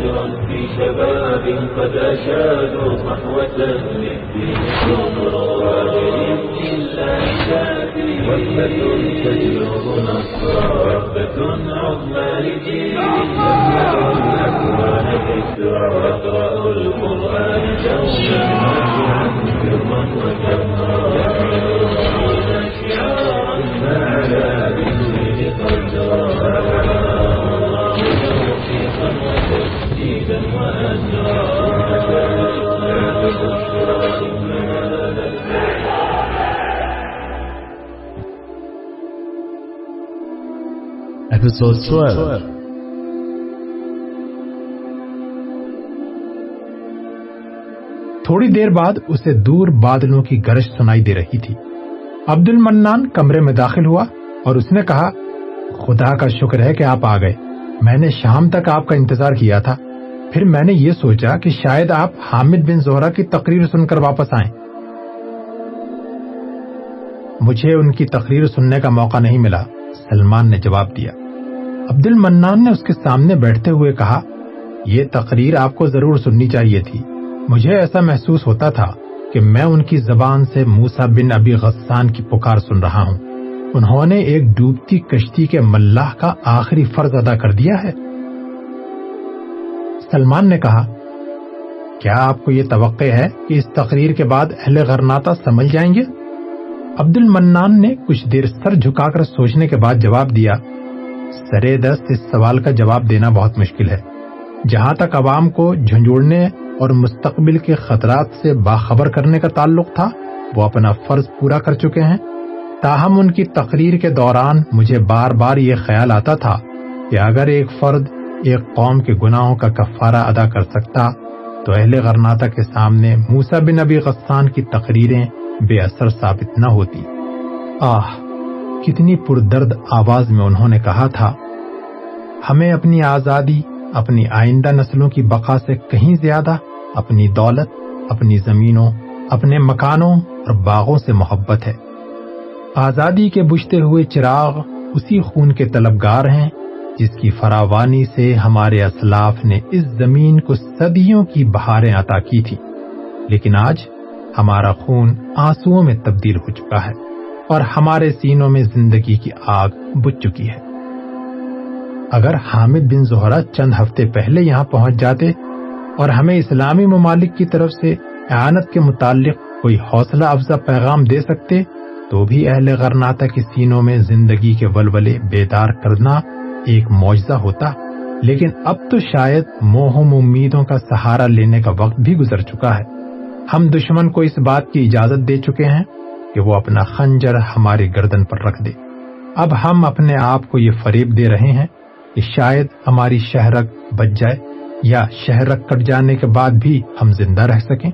فجرا في شباب قد أشادوا صحوة للدين كبرى بإذن الله تأتي تجلب نصرا وثبة عظمى لجيل يملأ القرآن دوما سرا وجهرا Episode 12. تھوڑی دیر بعد اسے دور بادلوں کی گرج سنائی دے رہی تھی۔ عبد المنان کمرے میں داخل ہوا اور اس نے کہا، خدا کا شکر ہے کہ آپ آ گئے۔ میں نے شام تک آپ کا انتظار کیا تھا۔ پھر میں نے یہ سوچا کہ شاید آپ حامد بن زہرا کی تقریر سن کر واپس آئیں۔ مجھے ان کی تقریر سننے کا موقع نہیں ملا۔ سلمان نے جواب دیا۔ عبد المنان نے اس کے سامنے بیٹھتے ہوئے کہا، یہ تقریر آپ کو ضرور سننی چاہیے تھی۔ مجھے ایسا محسوس ہوتا تھا کہ میں ان کی زبان سے موسا بن ابی غسان کی پکار سن رہا ہوں۔ انہوں نے ایک ڈوبتی کشتی کے ملاح کا آخری فرض ادا کر دیا ہے۔ سلمان نے کہا، کیا آپ کو یہ توقع ہے کہ اس تقریر کے بعد اہل غرناتا سمجھ جائیں گے؟ عبد المنان نے کچھ دیر سر جھکا کر سوچنے کے بعد جواب دیا سرے دست، اس سوال کا جواب دینا بہت مشکل ہے۔ جہاں تک عوام کو جھنجھوڑنے اور مستقبل کے خطرات سے باخبر کرنے کا تعلق تھا، وہ اپنا فرض پورا کر چکے ہیں۔ تاہم، ان کی تقریر کے دوران مجھے بار بار یہ خیال آتا تھا کہ اگر ایک فرد ایک قوم کے گناہوں کا کفارہ ادا کر سکتا، تو اہل غرناتا کے سامنے موسا بن نبی غسان کی تقریریں بے اثر ثابت نہ ہوتی۔ آہ، کتنی پردرد آواز میں انہوں نے کہا تھا، ہمیں اپنی آزادی، اپنی آئندہ نسلوں کی بقا سے کہیں زیادہ، اپنی دولت، اپنی زمینوں، اپنے مکانوں اور باغوں سے محبت ہے۔ آزادی کے بجھتے ہوئے چراغ اسی خون کے طلبگار ہیں جس کی فراوانی سے ہمارے اسلاف نے اس زمین کو صدیوں کی بہاریں عطا کی تھی۔ لیکن آج ہمارا خون آنسو میں تبدیل ہو چکا ہے اور ہمارے سینوں میں زندگی کی آگ بجھ چکی ہے۔ اگر حامد بن زہرا چند ہفتے پہلے یہاں پہنچ جاتے اور ہمیں اسلامی ممالک کی طرف سے اعانت کے متعلق کوئی حوصلہ افزا پیغام دے سکتے، تو بھی اہل غرناتا کے سینوں میں زندگی کے ولولے بیدار کرنا ایک معجزہ ہوتا، لیکن اب تو شاید موہم امیدوں کا سہارا لینے کا وقت بھی گزر چکا ہے۔ ہم دشمن کو اس بات کی اجازت دے چکے ہیں کہ وہ اپنا خنجر ہمارے گردن پر رکھ دے۔ اب ہم اپنے آپ کو یہ فریب دے رہے ہیں کہ شاید ہماری شہرک بچ جائے یا شہرک کٹ جانے کے بعد بھی ہم زندہ رہ سکیں۔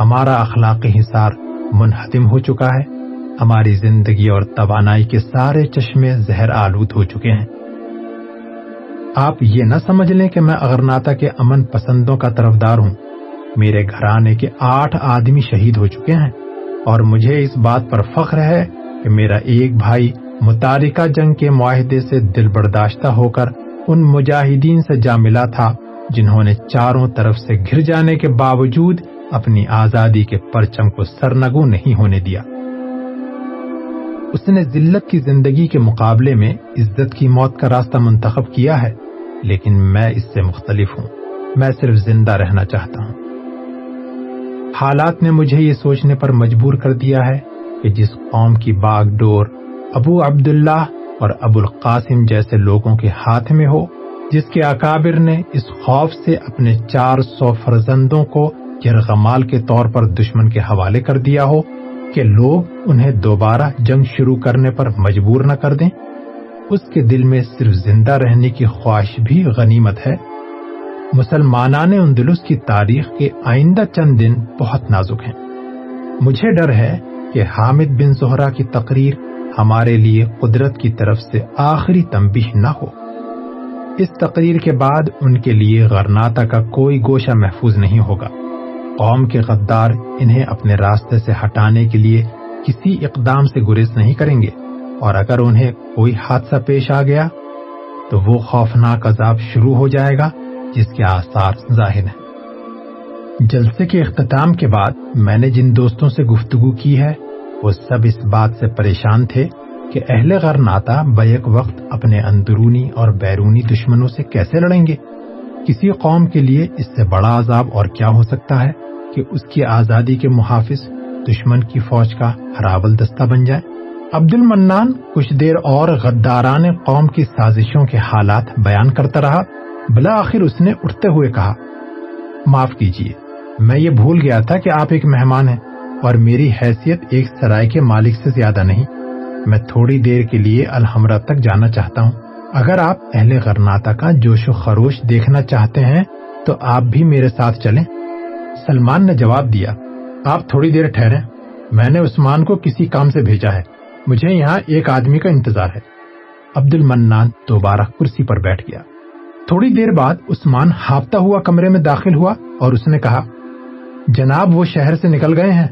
ہمارا اخلاقی حصار منہدم ہو چکا ہے۔ ہماری زندگی اور توانائی کے سارے چشمے زہر آلود ہو چکے ہیں۔ آپ یہ نہ سمجھ لیں کہ میں اگرناتا کے امن پسندوں کا طرفدار ہوں۔ میرے گھرانے کے آٹھ آدمی شہید ہو چکے ہیں اور مجھے اس بات پر فخر ہے کہ میرا ایک بھائی متارکہ جنگ کے معاہدے سے دل برداشتہ ہو کر ان مجاہدین سے جا ملا تھا جنہوں نے چاروں طرف سے گھر جانے کے باوجود اپنی آزادی کے پرچم کو سرنگو نہیں ہونے دیا۔ اس نے ذلت کی زندگی کے مقابلے میں عزت کی موت کا راستہ منتخب کیا ہے، لیکن میں اس سے مختلف ہوں۔ میں صرف زندہ رہنا چاہتا ہوں۔ حالات نے مجھے یہ سوچنے پر مجبور کر دیا ہے کہ جس قوم کی باغ ڈور ابو عبداللہ اور ابو القاسم جیسے لوگوں کے ہاتھ میں ہو، جس کے اکابر نے اس خوف سے اپنے چار سو فرزندوں کو یرغمال کے طور پر دشمن کے حوالے کر دیا ہو کہ لوگ انہیں دوبارہ جنگ شروع کرنے پر مجبور نہ کر دیں۔ اس کے دل میں صرف زندہ رہنے کی خواہش بھی غنیمت ہے۔ مسلمانان اندلس کی تاریخ کے آئندہ چند دن بہت نازک ہیں۔ مجھے ڈر ہے کہ حامد بن زہرا کی تقریر ہمارے لیے قدرت کی طرف سے آخری تنبیہ نہ ہو۔ اس تقریر کے بعد ان کے لیے غرناتا کا کوئی گوشہ محفوظ نہیں ہوگا۔ قوم کے غدار انہیں اپنے راستے سے ہٹانے کے لیے کسی اقدام سے گریز نہیں کریں گے۔ اور اگر انہیں کوئی حادثہ پیش آ گیا، تو وہ خوفناک عذاب شروع ہو جائے گا، جس کے آثار ظاہر ہیں۔ جلسے کے اختتام کے بعد میں نے جن دوستوں سے گفتگو کی ہے، وہ سب اس بات سے پریشان تھے کہ اہل غرناتا بیک وقت اپنے اندرونی اور بیرونی دشمنوں سے کیسے لڑیں گے۔ کسی قوم کے لیے اس سے بڑا عذاب اور کیا ہو سکتا ہے کہ اس کی آزادی کے محافظ دشمن کی فوج کا ہراول دستہ بن جائے؟ عبد المنان کچھ دیر اور غداران قوم کی سازشوں کے حالات بیان کرتا رہا۔ بلا آخر اس نے اٹھتے ہوئے کہا، معاف کیجیے میں یہ بھول گیا تھا کہ آپ ایک مہمان ہیں اور میری حیثیت ایک سرائے کے مالک سے زیادہ نہیں۔ میں تھوڑی دیر کے لیے الحمرہ تک جانا چاہتا ہوں۔ اگر آپ اہل غرناتا کا جوش و خروش دیکھنا چاہتے ہیں، تو آپ بھی میرے ساتھ چلیں۔ سلمان نے جواب دیا، آپ تھوڑی دیر ٹھہرے میں نے عثمان کو کسی کام سے بھیجا ہے۔ مجھے یہاں ایک آدمی کا انتظار ہے۔ عبد المنان دوبارہ کرسی پر بیٹھ گیا۔ تھوڑی دیر بعد عثمان ہاپتا ہوا کمرے میں داخل ہوا اور اس نے کہا، جناب، وہ شہر سے نکل گئے ہیں۔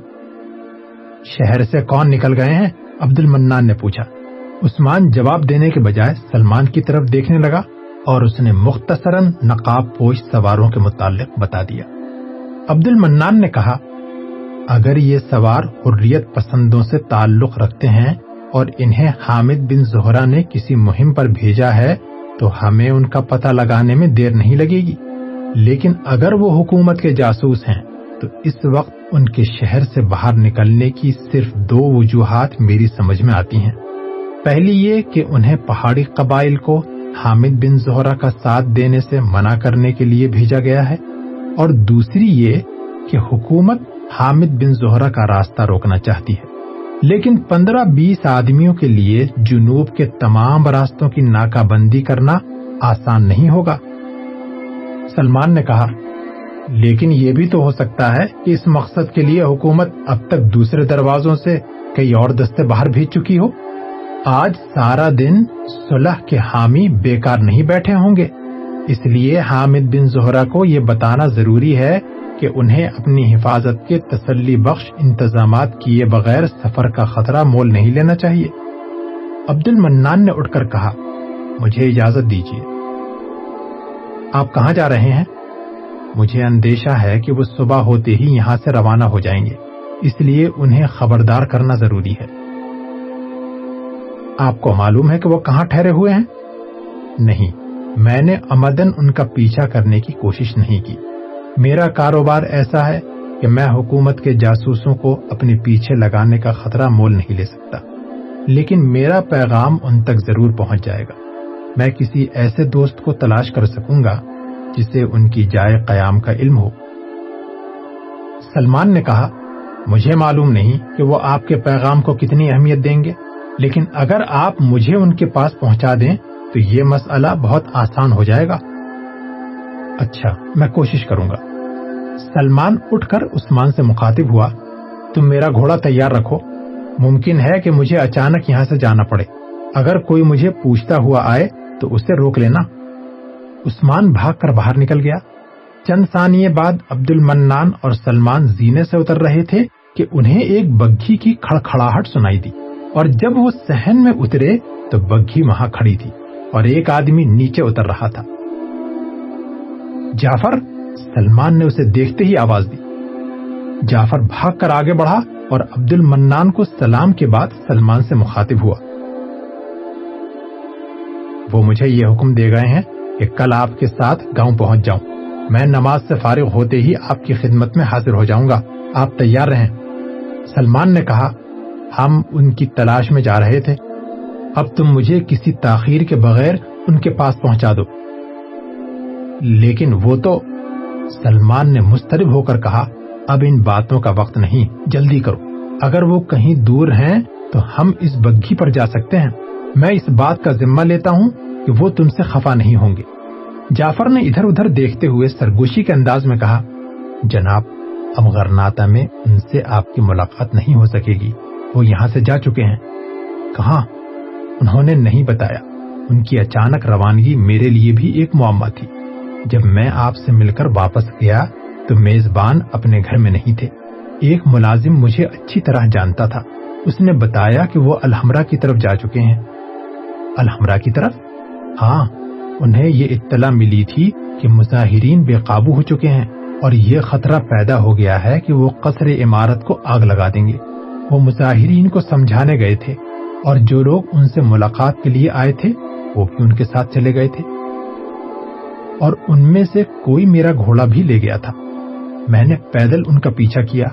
شہر سے کون نکل گئے ہیں؟ عبد المنان نے پوچھا۔ عثمان جواب دینے کے بجائے سلمان کی طرف دیکھنے لگا اور اس نے مختصراً نقاب پوش سواروں کے متعلق بتا دیا۔ عبد المنان نے کہا، اگر یہ سوار حریت پسندوں سے تعلق رکھتے ہیں اور انہیں حامد بن زہرا نے کسی مہم پر بھیجا ہے، تو ہمیں ان کا پتہ لگانے میں دیر نہیں لگے گی۔ لیکن اگر وہ حکومت کے جاسوس ہیں، تو اس وقت ان کے شہر سے باہر نکلنے کی صرف دو وجوہات میری سمجھ میں آتی ہیں۔ پہلی یہ کہ انہیں پہاڑی قبائل کو حامد بن زہرا کا ساتھ دینے سے منع کرنے کے لیے بھیجا گیا ہے، اور دوسری یہ کہ حکومت حامد بن زہرا کا راستہ روکنا چاہتی ہے۔ لیکن پندرہ بیس آدمیوں کے لیے جنوب کے تمام راستوں کی ناکہ بندی کرنا آسان نہیں ہوگا۔ سلمان نے کہا، لیکن یہ بھی تو ہو سکتا ہے کہ اس مقصد کے لیے حکومت اب تک دوسرے دروازوں سے کئی اور دستے باہر بھیج چکی ہو۔ آج سارا دن صلح کے حامی بیکار نہیں بیٹھے ہوں گے۔ اس لیے حامد بن زہرا کو یہ بتانا ضروری ہے کہ انہیں اپنی حفاظت کے تسلی بخش انتظامات کیے بغیر سفر کا خطرہ مول نہیں لینا چاہیے۔ عبد المنان نے اٹھ کر کہا، مجھے اجازت دیجیے۔ آپ کہاں جا رہے ہیں؟ مجھے اندیشہ ہے کہ وہ صبح ہوتے ہی یہاں سے روانہ ہو جائیں گے۔ اس لیے انہیں خبردار کرنا ضروری ہے۔ آپ کو معلوم ہے کہ وہ کہاں ٹھہرے ہوئے ہیں؟ نہیں، میں نے امدن ان کا پیچھا کرنے کی کوشش نہیں کی۔ میرا کاروبار ایسا ہے کہ میں حکومت کے جاسوسوں کو اپنے پیچھے لگانے کا خطرہ مول نہیں لے سکتا۔ لیکن میرا پیغام ان تک ضرور پہنچ جائے گا۔ میں کسی ایسے دوست کو تلاش کر سکوں گا جسے ان کی جائے قیام کا علم ہو۔ سلمان نے کہا، مجھے معلوم نہیں کہ وہ آپ کے پیغام کو کتنی اہمیت دیں گے۔ لیکن اگر آپ مجھے ان کے پاس پہنچا دیں تو یہ مسئلہ بہت آسان ہو جائے گا۔ اچھا میں کوشش کروں گا۔ سلمان اٹھ کر عثمان سے مخاطب ہوا۔ تم میرا گھوڑا تیار رکھو۔ ممکن ہے کہ مجھے اچانک یہاں سے جانا پڑے۔ اگر کوئی مجھے پوچھتا ہوا آئے تو اسے روک لینا۔ عثمان بھاگ کر باہر نکل گیا۔ چند ثانیے بعد عبد المنان اور سلمان زینے سے اتر رہے تھے کہ انہیں ایک بگھی کی کھڑکھڑاہٹ سنائی دی۔ اور جب وہ سہن میں اترے تو بگھی وہاں کھڑی تھی اور ایک آدمی نیچے اتر رہا تھا۔ جعفر، سلمان نے اسے دیکھتے ہی آواز دی۔ جعفر بھاگ کر آگے بڑھا اور عبد المنان کو سلام کے بعد سلمان سے مخاطب ہوا۔ وہ مجھے یہ حکم دے گئے ہیں کہ کل آپ کے ساتھ گاؤں پہنچ جاؤں۔ میں نماز سے فارغ ہوتے ہی آپ کی خدمت میں حاضر ہو جاؤں گا۔ آپ تیار رہیں۔ سلمان نے کہا ہم ان کی تلاش میں جا رہے تھے۔ اب تم مجھے کسی تاخیر کے بغیر ان کے پاس پہنچا دو۔ لیکن وہ تو سلمان نے مسترب ہو کر کہا، اب ان باتوں کا وقت نہیں، جلدی کرو۔ اگر وہ کہیں دور ہیں تو ہم اس بگھی پر جا سکتے ہیں۔ میں اس بات کا ذمہ لیتا ہوں کہ وہ تم سے خفا نہیں ہوں گے۔ جعفر نے ادھر ادھر دیکھتے ہوئے سرگوشی کے انداز میں کہا، جناب، اب غرناتا میں ان سے آپ کی ملاقات نہیں ہو سکے گی۔ وہ یہاں سے جا چکے ہیں۔ کہاں؟ انہوں نے نہیں بتایا۔ ان کی اچانک روانگی میرے لیے بھی ایک معمہ تھی۔ جب میں آپ سے مل کر واپس گیا تو میزبان اپنے گھر میں نہیں تھے۔ ایک ملازم مجھے اچھی طرح جانتا تھا۔ اس نے بتایا کہ وہ الحمرہ کی طرف جا چکے ہیں۔ الحمرہ کی طرف؟ ہاں انہیں یہ اطلاع ملی تھی کہ مظاہرین بے قابو ہو چکے ہیں اور یہ خطرہ پیدا ہو گیا ہے کہ وہ قصر عمارت کو آگ لگا دیں گے۔ وہ مظاہرین کو سمجھانے گئے تھے اور جو لوگ ان سے ملاقات کے لیے آئے تھے، وہ بھی ان کے ساتھ چلے گئے تھے۔ اور ان میں سے کوئی میرا گھوڑا بھی لے گیا تھا۔ میں نے پیدل ان کا پیچھا کیا۔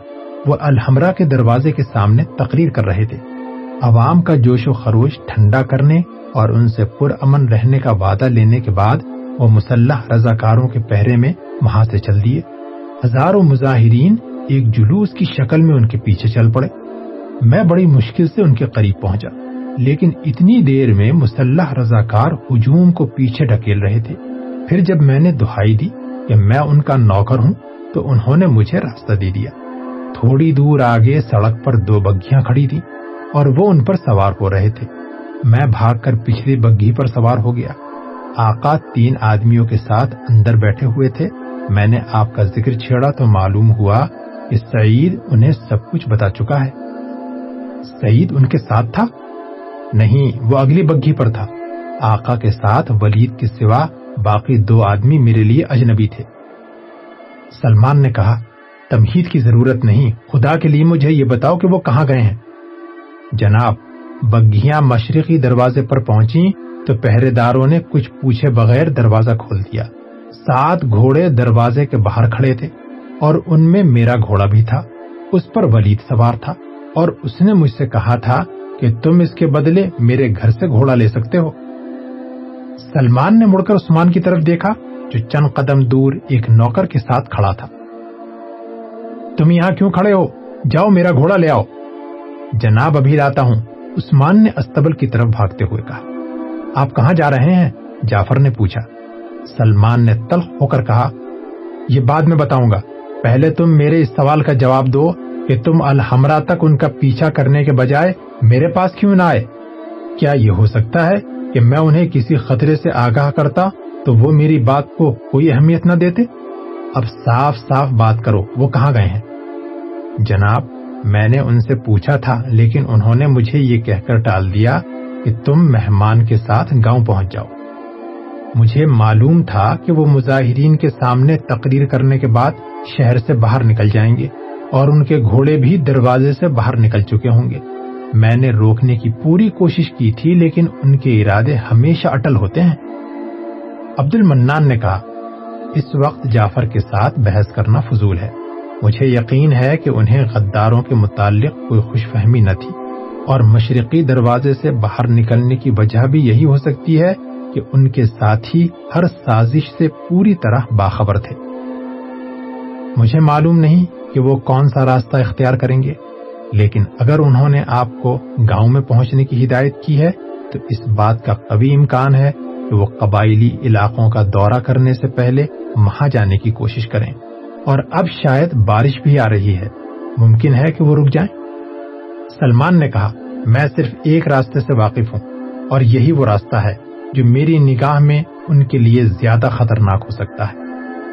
وہ الحمرہ کے دروازے کے سامنے تقریر کر رہے تھے۔ عوام کا جوش و خروش ٹھنڈا کرنے اور ان سے پر امن رہنے کا وعدہ لینے کے بعد وہ مسلح رضاکاروں کے پہرے میں وہاں سے چل دیے۔ ہزاروں مظاہرین ایک جلوس کی شکل میں ان کے پیچھے چل پڑے۔ میں بڑی مشکل سے ان کے قریب پہنچا، لیکن اتنی دیر میں مسلح رضاکار ہجوم کو پیچھے ڈھکیل رہے تھے۔ پھر جب میں نے دہائی دی کہ میں ان کا نوکر ہوں، تو انہوں نے مجھے راستہ دے دیا۔ تھوڑی دور آگے سڑک پر دو بگیاں کھڑی تھی اور وہ ان پر سوار ہو رہے تھے۔ میں بھاگ کر پچھلی بگھی پر سوار ہو گیا۔ آقا تین آدمیوں کے ساتھ اندر بیٹھے ہوئے تھے۔ میں نے آپ کا ذکر چھیڑا تو معلوم ہوا کہ سعید انہیں سب کچھ بتا چکا ہے۔ سعید ان کے ساتھ تھا؟ نہیں، وہ اگلی بگھی پر تھا۔ آقا کے ساتھ ولید کے سوا باقی دو آدمی میرے لیے اجنبی تھے۔ سلمان نے کہا، تمہید کی ضرورت نہیں، خدا کے لیے مجھے یہ بتاؤ کہ وہ کہاں گئے ہیں۔ جناب، بگھیاں مشرقی دروازے پر پہنچی تو پہرے داروں نے کچھ پوچھے بغیر دروازہ کھول دیا۔ سات گھوڑے دروازے کے باہر کھڑے تھے اور ان میں میرا گھوڑا بھی تھا، اس پر ولید سوار تھا۔ اور اس نے مجھ سے کہا تھا کہ تم اس کے بدلے میرے گھر سے گھوڑا لے سکتے ہو۔ سلمان نے مڑ کر عثمان کی طرف دیکھا، جو چند قدم دور ایک نوکر کے ساتھ کھڑا تھا۔ تم یہاں کیوں کھڑے ہو؟ جاؤ، میرا گھوڑا لے آؤ۔ جناب، ابھی لاتا ہوں۔ عثمان نے استبل کی طرف بھاگتے ہوئے کہا، آپ کہاں جا رہے ہیں؟ جعفر نے پوچھا۔ سلمان نے تلخ ہو کر کہا، یہ بعد میں بتاؤں گا۔ پہلے تم میرے اس سوال کا جواب دو۔ کہ تم الحمرہ تک ان کا پیچھا کرنے کے بجائے میرے پاس کیوں نہ آئے؟ کیا یہ ہو سکتا ہے کہ میں انہیں کسی خطرے سے آگاہ کرتا تو وہ میری بات کو کوئی اہمیت نہ دیتے؟ اب صاف صاف بات کرو، وہ کہاں گئے ہیں؟ جناب، میں نے ان سے پوچھا تھا، لیکن انہوں نے مجھے یہ کہہ کر ٹال دیا کہ تم مہمان کے ساتھ گاؤں پہنچ جاؤ۔ مجھے معلوم تھا کہ وہ مظاہرین کے سامنے تقریر کرنے کے بعد شہر سے باہر نکل جائیں گے۔ اور ان کے گھوڑے بھی دروازے سے باہر نکل چکے ہوں گے۔ میں نے روکنے کی پوری کوشش کی تھی، لیکن ان کے ارادے ہمیشہ اٹل ہوتے ہیں۔ عبد المنان نے کہا، اس وقت جعفر کے ساتھ بحث کرنا فضول ہے۔ مجھے یقین ہے کہ انہیں غداروں کے متعلق کوئی خوش فہمی نہ تھی۔ اور مشرقی دروازے سے باہر نکلنے کی وجہ بھی یہی ہو سکتی ہے کہ ان کے ساتھی ہر سازش سے پوری طرح باخبر تھے۔ مجھے معلوم نہیں کہ وہ کون سا راستہ اختیار کریں گے۔ لیکن اگر انہوں نے آپ کو گاؤں میں پہنچنے کی ہدایت کی ہے، تو اس بات کا قوی امکان ہے کہ وہ قبائلی علاقوں کا دورہ کرنے سے پہلے وہاں جانے کی کوشش کریں۔ اور اب شاید بارش بھی آ رہی ہے۔ ممکن ہے کہ وہ رک جائیں۔ سلمان نے کہا، میں صرف ایک راستے سے واقف ہوں، اور یہی وہ راستہ ہے جو میری نگاہ میں ان کے لیے زیادہ خطرناک ہو سکتا ہے۔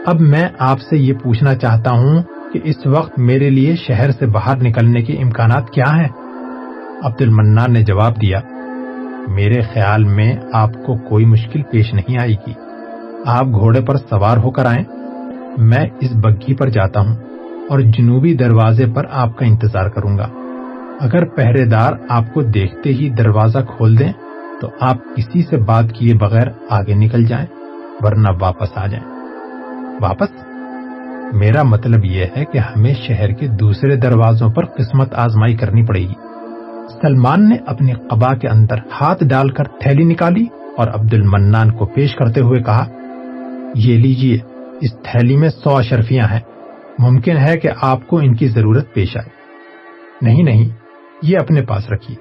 اب میں آپ سے یہ پوچھنا چاہتا ہوں کہ اس وقت میرے لیے شہر سے باہر نکلنے کے امکانات کیا ہیں؟ عبد المنان نے جواب دیا، میرے خیال میں آپ کو کوئی مشکل پیش نہیں آئے گی۔ آپ گھوڑے پر سوار ہو کر آئیں۔ میں اس بگھی پر جاتا ہوں اور جنوبی دروازے پر آپ کا انتظار کروں گا۔ اگر پہرے دار آپ کو دیکھتے ہی دروازہ کھول دیں، تو آپ کسی سے بات کیے بغیر آگے نکل جائیں، ورنہ واپس آ جائیں۔ واپس؟ میرا مطلب یہ ہے کہ ہمیں شہر کے دوسرے دروازوں پر قسمت آزمائی کرنی پڑے گی۔ سلمان نے اپنی قبا کے اندر ہاتھ ڈال کر تھیلی نکالی اور عبد المنان کو پیش کرتے ہوئے کہا، یہ لیجیے، اس تھیلی میں سو اشرفیاں ہیں۔ ممکن ہے کہ آپ کو ان کی ضرورت پیش آئے۔ نہیں نہیں، یہ اپنے پاس رکھیے۔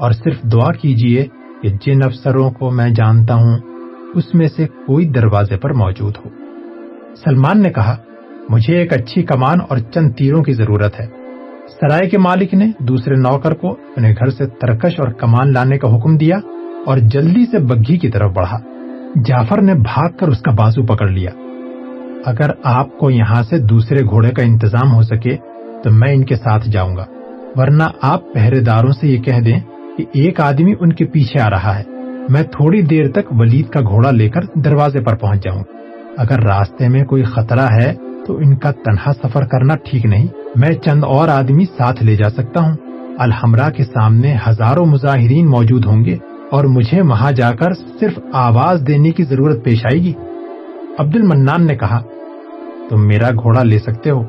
اور صرف دعا کیجیے کہ جن افسروں کو میں جانتا ہوں، اس میں سے کوئی دروازے پر موجود ہو۔ سلمان نے کہا مجھے ایک اچھی کمان اور چند تیروں کی ضرورت ہے۔ سرائے کے مالک نے دوسرے نوکر کو اپنے گھر سے ترکش اور کمان لانے کا حکم دیا اور جلدی سے بگھی کی طرف بڑھا۔ جعفر نے بھاگ کر اس کا بازو پکڑ لیا۔ اگر آپ کو یہاں سے دوسرے گھوڑے کا انتظام ہو سکے تو میں ان کے ساتھ جاؤں گا۔ ورنہ آپ پہرے داروں سے یہ کہہ دیں کہ ایک آدمی ان کے پیچھے آ رہا ہے۔ میں تھوڑی دیر تک ولید کا گھوڑا لے کر دروازے پر پہنچ جاؤں۔ اگر راستے میں کوئی خطرہ ہے تو ان کا تنہا سفر کرنا ٹھیک نہیں۔ میں چند اور آدمی ساتھ لے جا سکتا ہوں۔ الحمرہ کے سامنے ہزاروں مظاہرین موجود ہوں گے اور مجھے وہاں جا کر صرف آواز دینے کی ضرورت پیش آئے گی۔ عبد المنان نے کہا، تم میرا گھوڑا لے سکتے ہو،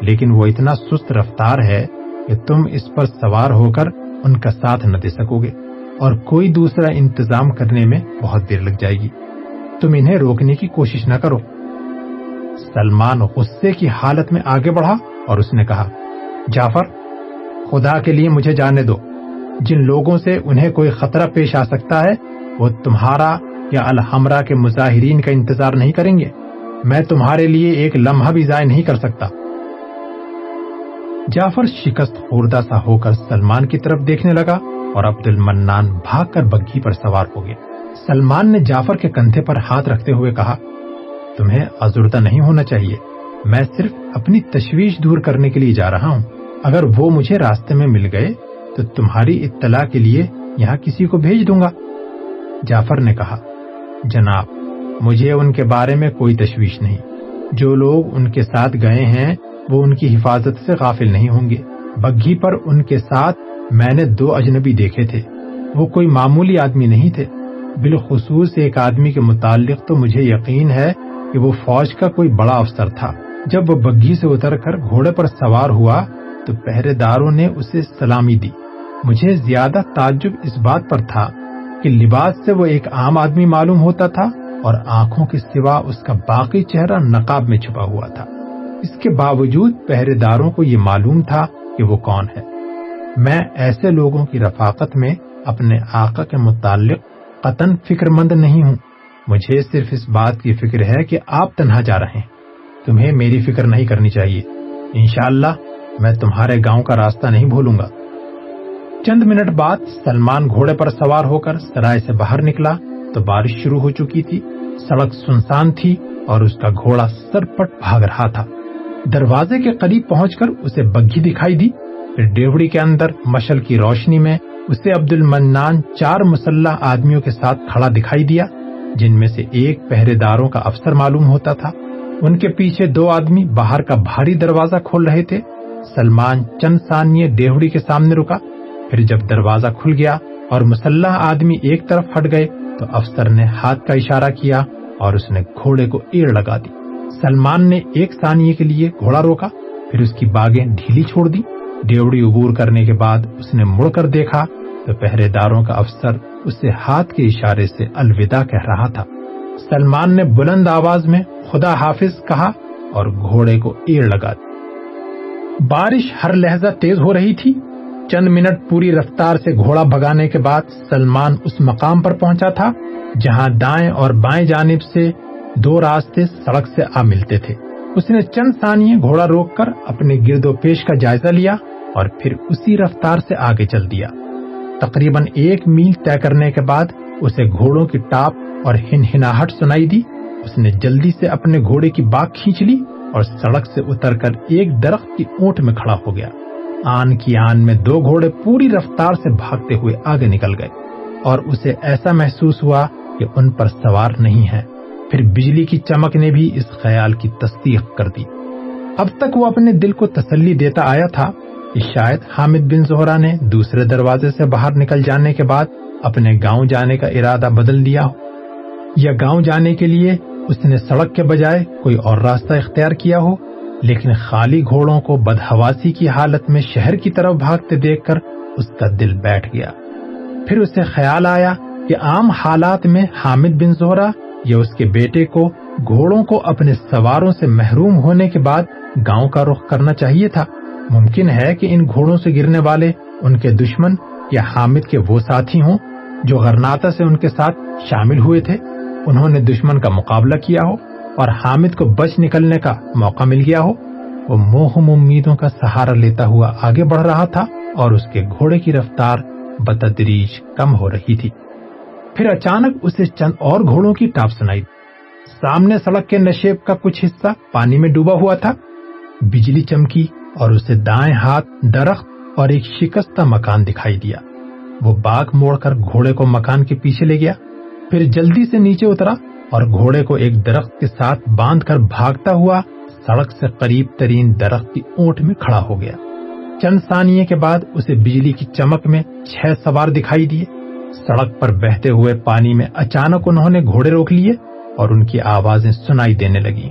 لیکن وہ اتنا سست رفتار ہے کہ تم اس پر سوار ہو کر ان کا ساتھ نہ دے سکو گے اور کوئی دوسرا انتظام کرنے میں بہت دیر لگ جائے گی۔ تم انہیں روکنے کی کوشش نہ کرو۔ سلمان غصے کی حالت میں آگے بڑھا اور اس نے کہا، جعفر، خدا کے لیے مجھے جانے دو۔ جن لوگوں سے انہیں کوئی خطرہ پیش آ سکتا ہے، وہ تمہارا یا الحمرہ کے مظاہرین کا انتظار نہیں کریں گے۔ میں تمہارے لیے ایک لمحہ بھی ضائع نہیں کر سکتا۔ جعفر شکست خوردہ سا ہو کر سلمان کی طرف دیکھنے لگا اور عبد المنان بھاگ کر بگھی پر سوار ہو گیا۔ سلمان نے جعفر کے کندھے پر ہاتھ رکھتے ہوئے کہا تمہیں ازردہ نہیں ہونا چاہیے۔ میں صرف اپنی تشویش دور کرنے کے لیے جا رہا ہوں۔ اگر وہ مجھے راستے میں مل گئے تو تمہاری اطلاع کے لیے یہاں کسی کو بھیج دوں گا۔ جعفر نے کہا، جناب، مجھے ان کے بارے میں کوئی تشویش نہیں۔ جو لوگ ان کے ساتھ گئے ہیں، وہ ان کی حفاظت سے غافل نہیں ہوں گے۔ بگھی پر ان کے ساتھ میں نے دو اجنبی دیکھے تھے۔ وہ کوئی معمولی آدمی نہیں تھے۔ بالخصوص ایک آدمی کے متعلق تو مجھے یقین ہے کہ وہ فوج کا کوئی بڑا افسر تھا۔ جب وہ بگھی سے اتر کر گھوڑے پر سوار ہوا تو پہرے داروں نے اسے سلامی دی۔ مجھے زیادہ تعجب اس بات پر تھا کہ لباس سے وہ ایک عام آدمی معلوم ہوتا تھا اور آنکھوں کے سوا اس کا باقی چہرہ نقاب میں چھپا ہوا تھا۔ اس کے باوجود پہرے داروں کو یہ معلوم تھا کہ وہ کون ہے۔ میں ایسے لوگوں کی رفاقت میں اپنے آقا کے متعلق قطن فکر مند نہیں ہوں۔ مجھے صرف اس بات کی فکر ہے کہ آپ تنہا جا رہے ہیں۔ تمہیں میری فکر نہیں کرنی چاہیے۔ انشاءاللہ میں تمہارے گاؤں کا راستہ نہیں بھولوں گا۔ چند منٹ بعد سلمان گھوڑے پر سوار ہو کر سرائے سے باہر نکلا تو بارش شروع ہو چکی تھی۔ سڑک سنسان تھی اور اس کا گھوڑا سر پٹ بھاگ رہا تھا۔ دروازے کے قریب پہنچ کر اسے بگھی دکھائی دی۔ پھر ڈیوڑی کے اندر مشل کی روشنی میں اسے عبد المنان چار مسلح آدمیوں کے ساتھ کھڑا دکھائی دیا۔ جن میں سے ایک پہرے داروں کا افسر معلوم ہوتا تھا۔ ان کے پیچھے دو آدمی باہر کا بھاری دروازہ کھول رہے تھے۔ سلمان چند ثانیے ڈیوڑی کے سامنے رکا۔ پھر جب دروازہ کھل گیا اور مسلح آدمی ایک طرف ہٹ گئے تو افسر نے ہاتھ کا اشارہ کیا اور اس نے گھوڑے کو ایڑ لگا دی۔ سلمان نے ایک ثانیے کے لیے گھوڑا روکا، پھر اس کی باغیں ڈھیلی چھوڑ دی ڈیوڑی عبور کرنے کے بعد اس نے مڑ کر دیکھا تو پہرے داروں کا افسر اسے ہاتھ کے اشارے سے الوداع کہہ رہا تھا۔ سلمان نے بلند آواز میں خدا حافظ کہا اور گھوڑے کو ایڑ لگا دی۔ بارش ہر لہجہ تیز ہو رہی تھی۔ چند منٹ پوری رفتار سے گھوڑا بھگانے کے بعد سلمان اس مقام پر پہنچا تھا جہاں دائیں اور بائیں جانب سے دو راستے سڑک سے آ ملتے تھے۔ اس نے چند ثانیے گھوڑا روک کر اپنے گرد و پیش کا جائزہ لیا اور پھر اسی رفتار سے آگے چل دیا۔ تقریباً ایک میل طے کرنے کے بعد اسے گھوڑوں کی ٹاپ اور ہن ہناہٹ سنائی دی۔ اس نے جلدی سے اپنے گھوڑے کی باغ کھینچ لی اور سڑک سے اتر کر ایک درخت کی اونٹ میں کھڑا ہو گیا۔ آن کی آن میں دو گھوڑے پوری رفتار سے بھاگتے ہوئے آگے نکل گئے اور اسے ایسا محسوس ہوا کہ ان پر سوار نہیں ہے۔ پھر بجلی کی چمک نے بھی اس خیال کی تصدیق کر دی۔ اب تک وہ اپنے دل کو تسلی دیتا آیا تھا۔ شاید حامد بن زہرا نے دوسرے دروازے سے باہر نکل جانے کے بعد اپنے گاؤں جانے کا ارادہ بدل دیا ہو یا گاؤں جانے کے لیے اس نے سڑک کے بجائے کوئی اور راستہ اختیار کیا ہو، لیکن خالی گھوڑوں کو بدہواسی کی حالت میں شہر کی طرف بھاگتے دیکھ کر اس کا دل بیٹھ گیا۔ پھر اسے خیال آیا کہ عام حالات میں حامد بن زہرا یا اس کے بیٹے کو گھوڑوں کو اپنے سواروں سے محروم ہونے کے بعد گاؤں کا رخ کرنا چاہیے تھا۔ ممکن ہے کہ ان گھوڑوں سے گرنے والے، ان کے دشمن یا حامد کے وہ ساتھی ہوں جو غرناتا سے ان کے ساتھ شامل ہوئے تھے۔ انہوں نے دشمن کا مقابلہ کیا ہو اور حامد کو بچ نکلنے کا موقع مل گیا ہو۔ وہ موہم امیدوں کا سہارا لیتا ہوا آگے بڑھ رہا تھا اور اس کے گھوڑے کی رفتار بتدریج کم ہو رہی تھی۔ پھر اچانک اسے چند اور گھوڑوں کی ٹاپ سنائی۔ سامنے سڑک کے نشیب کا کچھ حصہ پانی میں ڈوبا ہوا تھا۔ بجلی چمکی اور اسے دائیں ہاتھ درخت اور ایک شکستہ مکان دکھائی دیا۔ وہ باغ موڑ کر گھوڑے کو مکان کے پیچھے لے گیا، پھر جلدی سے نیچے اترا اور گھوڑے کو ایک درخت کے ساتھ باندھ کر بھاگتا ہوا سڑک سے قریب ترین درخت کی اونٹ میں کھڑا ہو گیا۔ چند ثانیے کے بعد اسے بجلی کی چمک میں چھ سوار دکھائی دیے۔ سڑک پر بہتے ہوئے پانی میں اچانک انہوں نے گھوڑے روک لیے اور ان کی آوازیں سنائی دینے لگی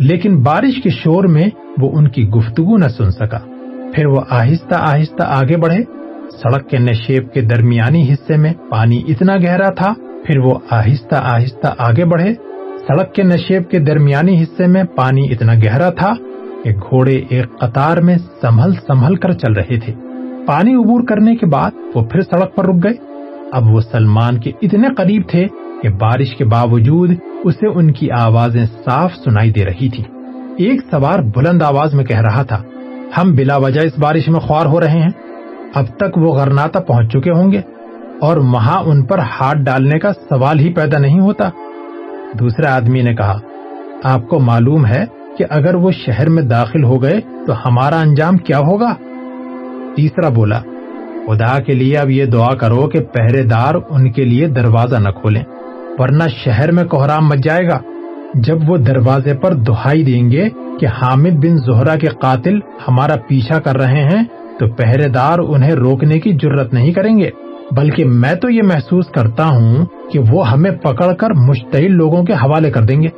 لیکن بارش کے شور میں وہ ان کی گفتگو نہ سن سکا۔ پھر وہ آہستہ آہستہ آگے بڑھے۔ سڑک کے نشیب کے درمیانی حصے میں پانی اتنا گہرا تھا۔ پھر وہ آہستہ آہستہ آگے بڑھے۔ سڑک کے نشیب کے درمیانی حصے میں پانی اتنا گہرا تھا کہ گھوڑے ایک قطار میں سنبھل سنبھل کر چل رہے تھے۔ پانی عبور کرنے کے بعد وہ پھر سڑک پر رک گئے۔ اب وہ سلمان کے اتنے قریب تھے کہ بارش کے باوجود اسے ان کی آوازیں صاف سنائی دے رہی تھی ایک سوار بلند آواز میں کہہ رہا تھا، ہم بلا وجہ اس بارش میں خوار ہو رہے ہیں۔ اب تک وہ غرناتا پہنچ چکے ہوں گے اور وہاں ان پر ہاتھ ڈالنے کا سوال ہی پیدا نہیں ہوتا۔ دوسرے آدمی نے کہا، آپ کو معلوم ہے کہ اگر وہ شہر میں داخل ہو گئے تو ہمارا انجام کیا ہوگا؟ تیسرا بولا، خدا کے لیے اب یہ دعا کرو کہ پہرے دار ان کے لیے دروازہ نہ کھولیں، ورنہ شہر میں کوہرام مچ جائے گا۔ جب وہ دروازے پر دہائی دیں گے کہ حامد بن زہرا کے قاتل ہمارا پیچھا کر رہے ہیں، تو پہرے دار انہیں روکنے کی جرت نہیں کریں گے۔ بلکہ میں تو یہ محسوس کرتا ہوں کہ وہ ہمیں پکڑ کر مشتعل لوگوں کے حوالے کر دیں گے۔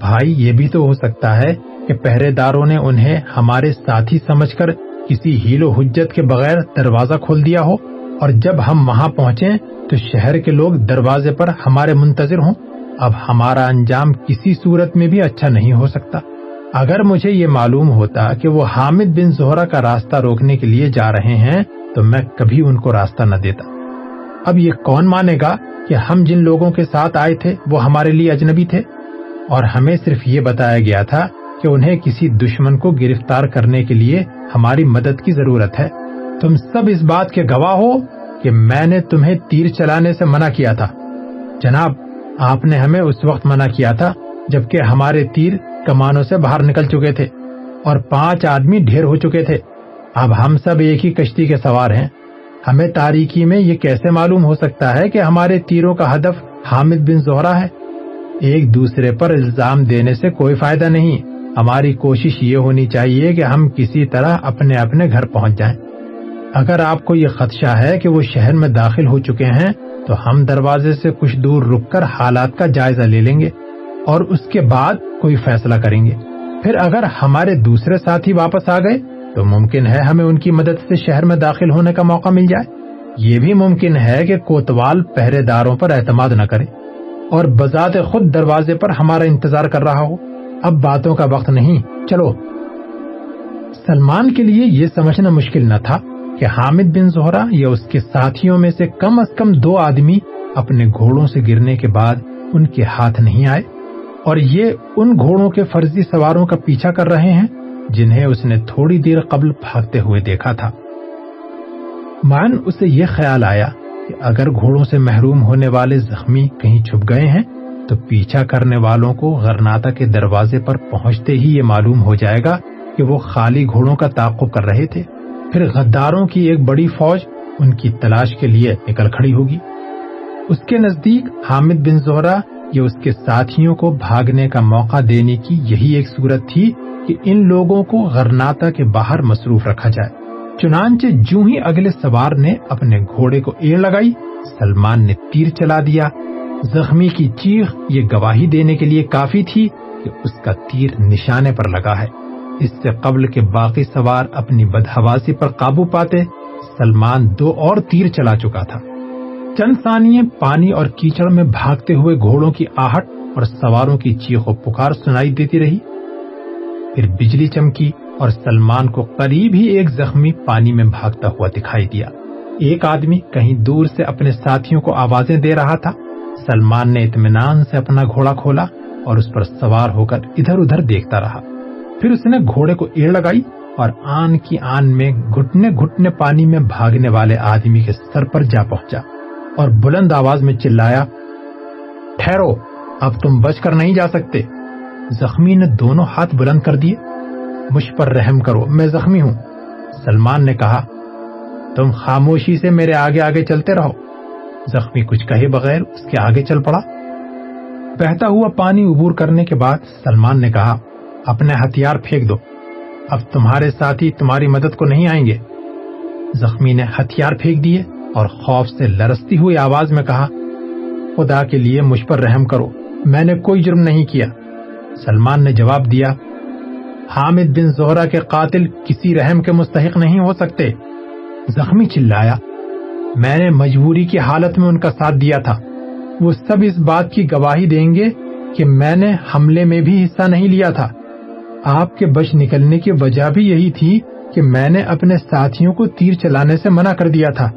بھائی، یہ بھی تو ہو سکتا ہے کہ پہرے داروں نے انہیں ہمارے ساتھی سمجھ کر کسی ہیل و حجت کے بغیر دروازہ کھول دیا ہو۔ اور جب ہم وہاں پہنچے تو شہر کے لوگ دروازے پر ہمارے منتظر ہوں۔ اب ہمارا انجام کسی صورت میں بھی اچھا نہیں ہو سکتا۔ اگر مجھے یہ معلوم ہوتا کہ وہ حامد بن زہرا کا راستہ روکنے کے لیے جا رہے ہیں، تو میں کبھی ان کو راستہ نہ دیتا۔ اب یہ کون مانے گا کہ ہم جن لوگوں کے ساتھ آئے تھے، وہ ہمارے لیے اجنبی تھے؟ اور ہمیں صرف یہ بتایا گیا تھا کہ انہیں کسی دشمن کو گرفتار کرنے کے لیے ہماری مدد کی ضرورت ہے۔ تم سب اس بات کے گواہ ہو کہ میں نے تمہیں تیر چلانے سے منع کیا تھا۔ جناب آپ نے ہمیں اس وقت منع کیا تھا جبکہ ہمارے تیر کمانوں سے باہر نکل چکے تھے اور پانچ آدمی ڈھیر ہو چکے تھے۔ اب ہم سب ایک ہی کشتی کے سوار ہیں۔ ہمیں تاریکی میں یہ کیسے معلوم ہو سکتا ہے کہ ہمارے تیروں کا ہدف حامد بن زہرا ہے؟ ایک دوسرے پر الزام دینے سے کوئی فائدہ نہیں۔ ہماری کوشش یہ ہونی چاہیے کہ ہم کسی طرح اپنے اپنے گھر پہنچ جائیں۔ اگر آپ کو یہ خدشہ ہے کہ وہ شہر میں داخل ہو چکے ہیں تو ہم دروازے سے کچھ دور رک کر حالات کا جائزہ لے لیں گے اور اس کے بعد کوئی فیصلہ کریں گے۔ پھر اگر ہمارے دوسرے ساتھی واپس آ گئے تو ممکن ہے ہمیں ان کی مدد سے شہر میں داخل ہونے کا موقع مل جائے۔ یہ بھی ممکن ہے کہ کوتوال پہرے داروں پر اعتماد نہ کرے اور بذات خود دروازے پر ہمارا انتظار کر رہا ہو۔ اب باتوں کا وقت نہیں، چلو۔ سلمان کے لیے یہ سمجھنا مشکل نہ تھا۔ کہ حامد بن زہرا یا اس کے ساتھیوں میں سے کم از کم دو آدمی اپنے گھوڑوں سے گرنے کے بعد ان کے ہاتھ نہیں آئے اور یہ ان گھوڑوں کے فرضی سواروں کا پیچھا کر رہے ہیں جنہیں اس نے تھوڑی دیر قبل بھاگتے ہوئے دیکھا تھا۔ مان اسے یہ خیال آیا کہ اگر گھوڑوں سے محروم ہونے والے زخمی کہیں چھپ گئے ہیں، تو پیچھا کرنے والوں کو غرناتا کے دروازے پر پہنچتے ہی یہ معلوم ہو جائے گا کہ وہ خالی گھوڑوں کا تعقب کر رہے تھے۔ پھر غداروں کی ایک بڑی فوج ان کی تلاش کے لیے نکل کھڑی ہوگی۔ اس کے نزدیک حامد بن زہرا یا اس کے ساتھیوں کو بھاگنے کا موقع دینے کی یہی ایک صورت تھی کہ ان لوگوں کو غرناتا کے باہر مصروف رکھا جائے۔ چنانچہ جو ہی اگلے سوار نے اپنے گھوڑے کو ایڑ لگائی، سلمان نے تیر چلا دیا۔ زخمی کی چیخ یہ گواہی دینے کے لیے کافی تھی کہ اس کا تیر نشانے پر لگا ہے۔ اس سے قبل کے باقی سوار اپنی بدہواسی پر قابو پاتے، سلمان دو اور تیر چلا چکا تھا۔ چند ثانیے پانی اور کیچڑ میں بھاگتے ہوئے گھوڑوں کی آہٹ اور سواروں کی چیخ و پکار سنائی دیتی رہی۔ پھر بجلی چمکی اور سلمان کو قریب ہی ایک زخمی پانی میں بھاگتا ہوا دکھائی دیا۔ ایک آدمی کہیں دور سے اپنے ساتھیوں کو آوازیں دے رہا تھا۔ سلمان نے اطمینان سے اپنا گھوڑا کھولا اور اس پر سوار ہو کر ادھر ادھر دیکھتا رہا۔ پھر اس نے گھوڑے کو ایڑ لگائی اور آن کی آن میں گھٹنے گھٹنے پانی میں بھاگنے والے آدمی کے سر پر جا پہنچا اور بلند آواز میں چلایا، ٹھہرو، اب تم بچ کر نہیں جا سکتے. زخمی نے دونوں ہاتھ بلند کر دیے، مجھ پر رحم کرو، میں زخمی ہوں. سلمان نے کہا، تم خاموشی سے میرے آگے آگے چلتے رہو. زخمی کچھ کہے بغیر اس کے آگے چل پڑا۔ بہتا ہوا پانی عبور کرنے کے بعد سلمان نے کہا اپنے ہتھیار پھینک دو۔ اب تمہارے ساتھی تمہاری مدد کو نہیں آئیں گے۔ زخمی نے ہتھیار پھینک دیے اور خوف سے لرستی ہوئی آواز میں کہا، خدا کے لیے مجھ پر رحم کرو۔ میں نے کوئی جرم نہیں کیا۔ سلمان نے جواب دیا، حامد بن زہرا کے قاتل کسی رحم کے مستحق نہیں ہو سکتے۔ زخمی چلایا۔ میں نے مجبوری کی حالت میں ان کا ساتھ دیا تھا۔ وہ سب اس بات کی گواہی دیں گے کہ میں نے حملے میں بھی حصہ نہیں لیا تھا۔ آپ کے بچ نکلنے کی وجہ بھی یہی تھی کہ میں نے اپنے ساتھیوں کو تیر چلانے سے منع کر دیا تھا۔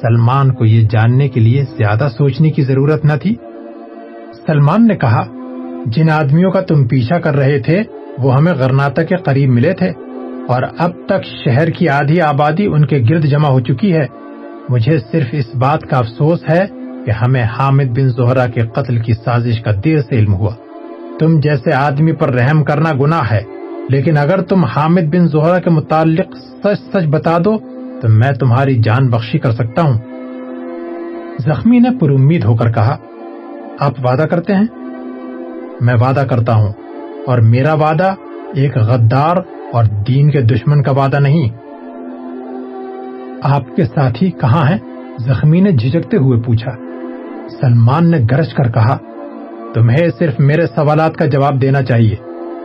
سلمان کو یہ جاننے کے لیے زیادہ سوچنے کی ضرورت نہ تھی۔ سلمان نے کہا، جن آدمیوں کا تم پیچھا کر رہے تھے، وہ ہمیں غرناتا کے قریب ملے تھے۔ اور اب تک شہر کی آدھی آبادی ان کے گرد جمع ہو چکی ہے۔ مجھے صرف اس بات کا افسوس ہے کہ ہمیں حامد بن زہرا کے قتل کی سازش کا دیر سے علم ہوا۔ تم جیسے آدمی پر رحم کرنا گناہ ہے، لیکن اگر تم حامد بن زہرا کے متعلق سچ سچ بتا دو، تو میں تمہاری جان بخشی کر سکتا ہوں۔ زخمی نے پر امید ہو کر کہا، آپ وعدہ کرتے ہیں؟ میں وعدہ کرتا ہوں، اور میرا وعدہ ایک غدار اور دین کے دشمن کا وعدہ نہیں۔ آپ کے ساتھی کہاں ہیں؟ زخمی نے جھجکتے ہوئے پوچھا۔ سلمان نے گرج کر کہا تمہیں صرف میرے سوالات کا جواب دینا چاہیے۔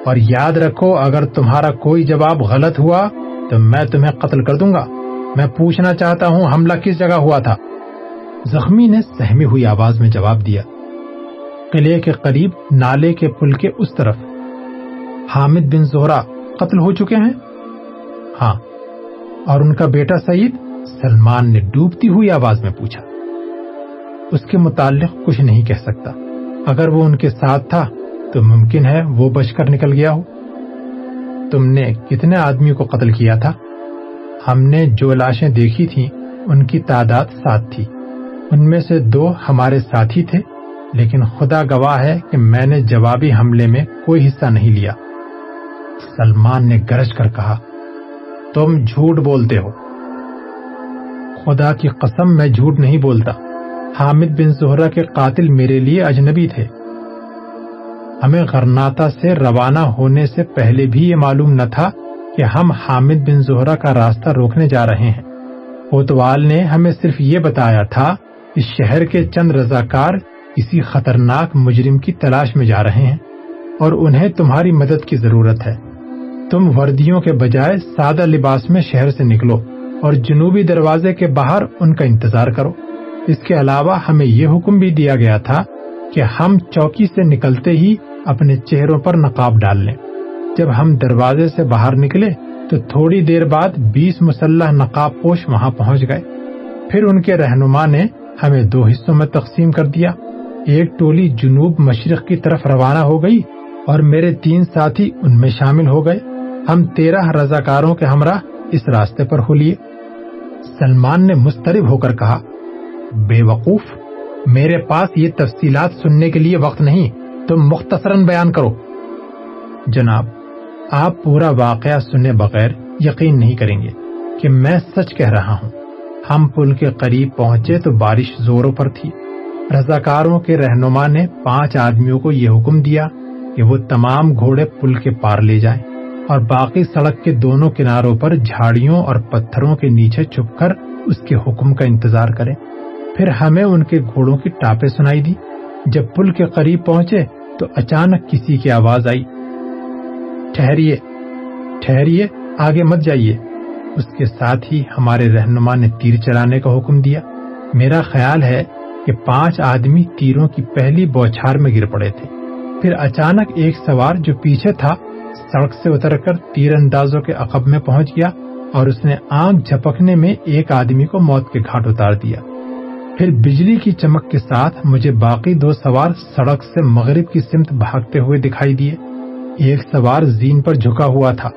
اور یاد رکھو، اگر تمہارا کوئی جواب غلط ہوا، تو میں تمہیں قتل کر دوں گا۔ میں پوچھنا چاہتا ہوں، حملہ کس جگہ ہوا تھا؟ زخمی نے سہمی ہوئی آواز میں جواب دیا۔ قلعے کے قریب نالے کے پل کے اس طرف۔ حامد بن زہرا قتل ہو چکے ہیں؟ ہاں۔ اور ان کا بیٹا سعید سلمان نے ڈوبتی ہوئی آواز میں پوچھا۔ اس کے متعلق کچھ نہیں کہہ سکتا۔ اگر وہ ان کے ساتھ تھا تو ممکن ہے وہ بچ کر نکل گیا ہو۔ تم نے کتنے آدمی کو قتل کیا تھا؟ ہم نے جو لاشیں دیکھی تھیں، ان کی تعداد سات تھی۔ ان میں سے دو ہمارے ساتھی تھے، لیکن خدا گواہ ہے کہ میں نے جوابی حملے میں کوئی حصہ نہیں لیا۔ سلمان نے گرج کر کہا، تم جھوٹ بولتے ہو۔ خدا کی قسم، میں جھوٹ نہیں بولتا۔ حامد بن زہرا کے قاتل میرے لیے اجنبی تھے۔ ہمیں غرناتا سے روانہ ہونے سے پہلے بھی یہ معلوم نہ تھا کہ ہم حامد بن زہرا کا راستہ روکنے جا رہے ہیں۔ کوتوال نے ہمیں صرف یہ بتایا تھا کہ شہر کے چند رضاکار کسی خطرناک مجرم کی تلاش میں جا رہے ہیں اور انہیں تمہاری مدد کی ضرورت ہے۔ تم وردیوں کے بجائے سادہ لباس میں شہر سے نکلو اور جنوبی دروازے کے باہر ان کا انتظار کرو۔ اس کے علاوہ ہمیں یہ حکم بھی دیا گیا تھا کہ ہم چوکی سے نکلتے ہی اپنے چہروں پر نقاب ڈال لیں۔ جب ہم دروازے سے باہر نکلے تو تھوڑی دیر بعد بیس مسلح نقاب پوش وہاں پہنچ گئے۔ پھر ان کے رہنما نے ہمیں دو حصوں میں تقسیم کر دیا۔ ایک ٹولی جنوب مشرق کی طرف روانہ ہو گئی اور میرے تین ساتھی ان میں شامل ہو گئے۔ ہم تیرہ رضاکاروں کے ہمراہ اس راستے پر ہو لیے۔ سلمان نے مسترب ہو کر کہا بے وقوف میرے پاس یہ تفصیلات سننے کے لیے وقت نہیں، تم مختصراً بیان کرو۔ جناب، آپ پورا واقعہ سنے بغیر یقین نہیں کریں گے کہ میں سچ کہہ رہا ہوں۔ ہم پل کے قریب پہنچے تو بارش زوروں پر تھی۔ رضاکاروں کے رہنما نے پانچ آدمیوں کو یہ حکم دیا کہ وہ تمام گھوڑے پل کے پار لے جائیں اور باقی سڑک کے دونوں کناروں پر جھاڑیوں اور پتھروں کے نیچے چھپ کر اس کے حکم کا انتظار کریں۔ پھر ہمیں ان کے گھوڑوں کی ٹاپے سنائی دی۔ جب پل کے قریب پہنچے تو اچانک کسی کی آواز آئی۔ ٹھہریے ٹھہریے، آگے مت جائیے۔ اس کے ساتھ ہی ہمارے رہنما نے تیر چلانے کا حکم دیا۔ میرا خیال ہے کہ پانچ آدمی تیروں کی پہلی بوچھار میں گر پڑے تھے۔ پھر اچانک ایک سوار جو پیچھے تھا، سڑک سے اتر کر تیر اندازوں کے عقب میں پہنچ گیا اور اس نے آنکھ جھپکنے میں ایک آدمی کو موت کے گھاٹ اتار دیا۔ پھر بجلی کی چمک کے ساتھ مجھے باقی دو سوار سڑک سے مغرب کی سمت بھاگتے ہوئے دکھائی دیے۔ ایک سوار زین پر جھکا ہوا تھا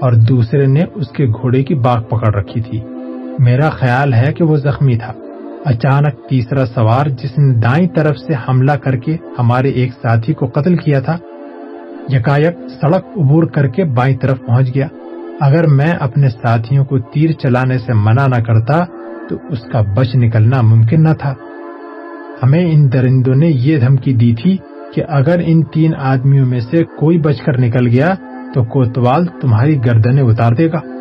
اور دوسرے نے اس کے گھوڑے کی باغ پکڑ رکھی تھی۔ میرا خیال ہے کہ وہ زخمی تھا۔ اچانک تیسرا سوار جس نے دائیں طرف سے حملہ کر کے ہمارے ایک ساتھی کو قتل کیا تھا، یکایک سڑک عبور کر کے بائیں طرف پہنچ گیا۔ اگر میں اپنے ساتھیوں کو تیر چلانے سے منع نہ کرتا تو اس کا بچ نکلنا ممکن نہ تھا۔ ہمیں ان درندوں نے یہ دھمکی دی تھی کہ اگر ان تین آدمیوں میں سے کوئی بچ کر نکل گیا تو کوتوال تمہاری گردنیں اتار دے گا۔